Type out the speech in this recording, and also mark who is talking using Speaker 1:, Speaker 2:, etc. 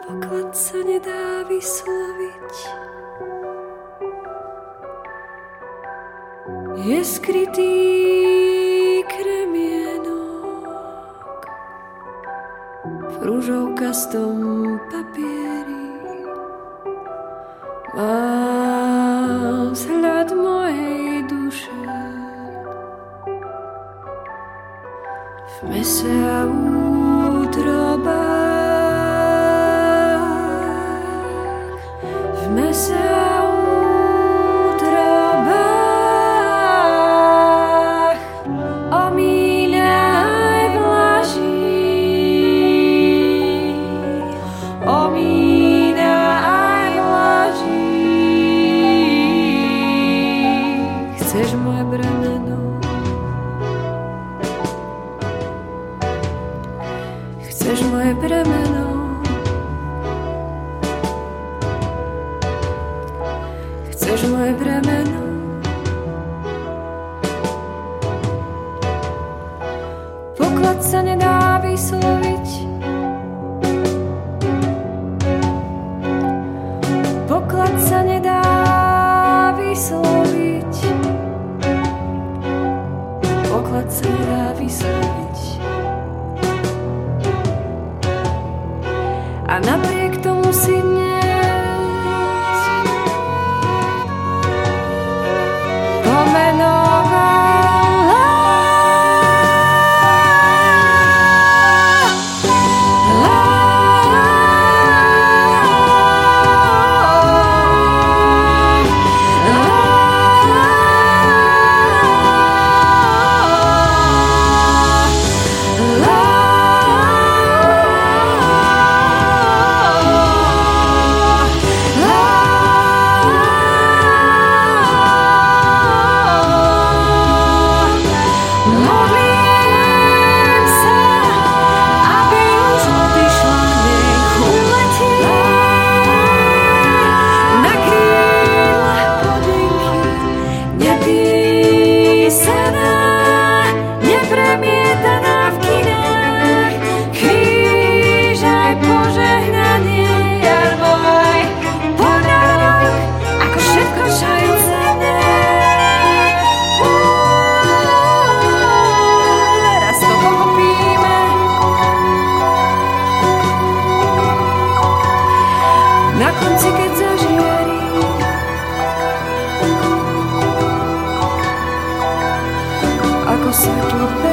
Speaker 1: Poklad sa nedá vysloviť. Je skrytý kremienok v rúžovkastom papieri. Má vzhľad mojej duše v mese a útrobách, Chceš moje bremeno? Chceš moje bremeno? Poklad sa nedá vysloviť. Poklad sa nedá vysloviť. Poklad sa nedá vysloviť. A napriek closer to bed.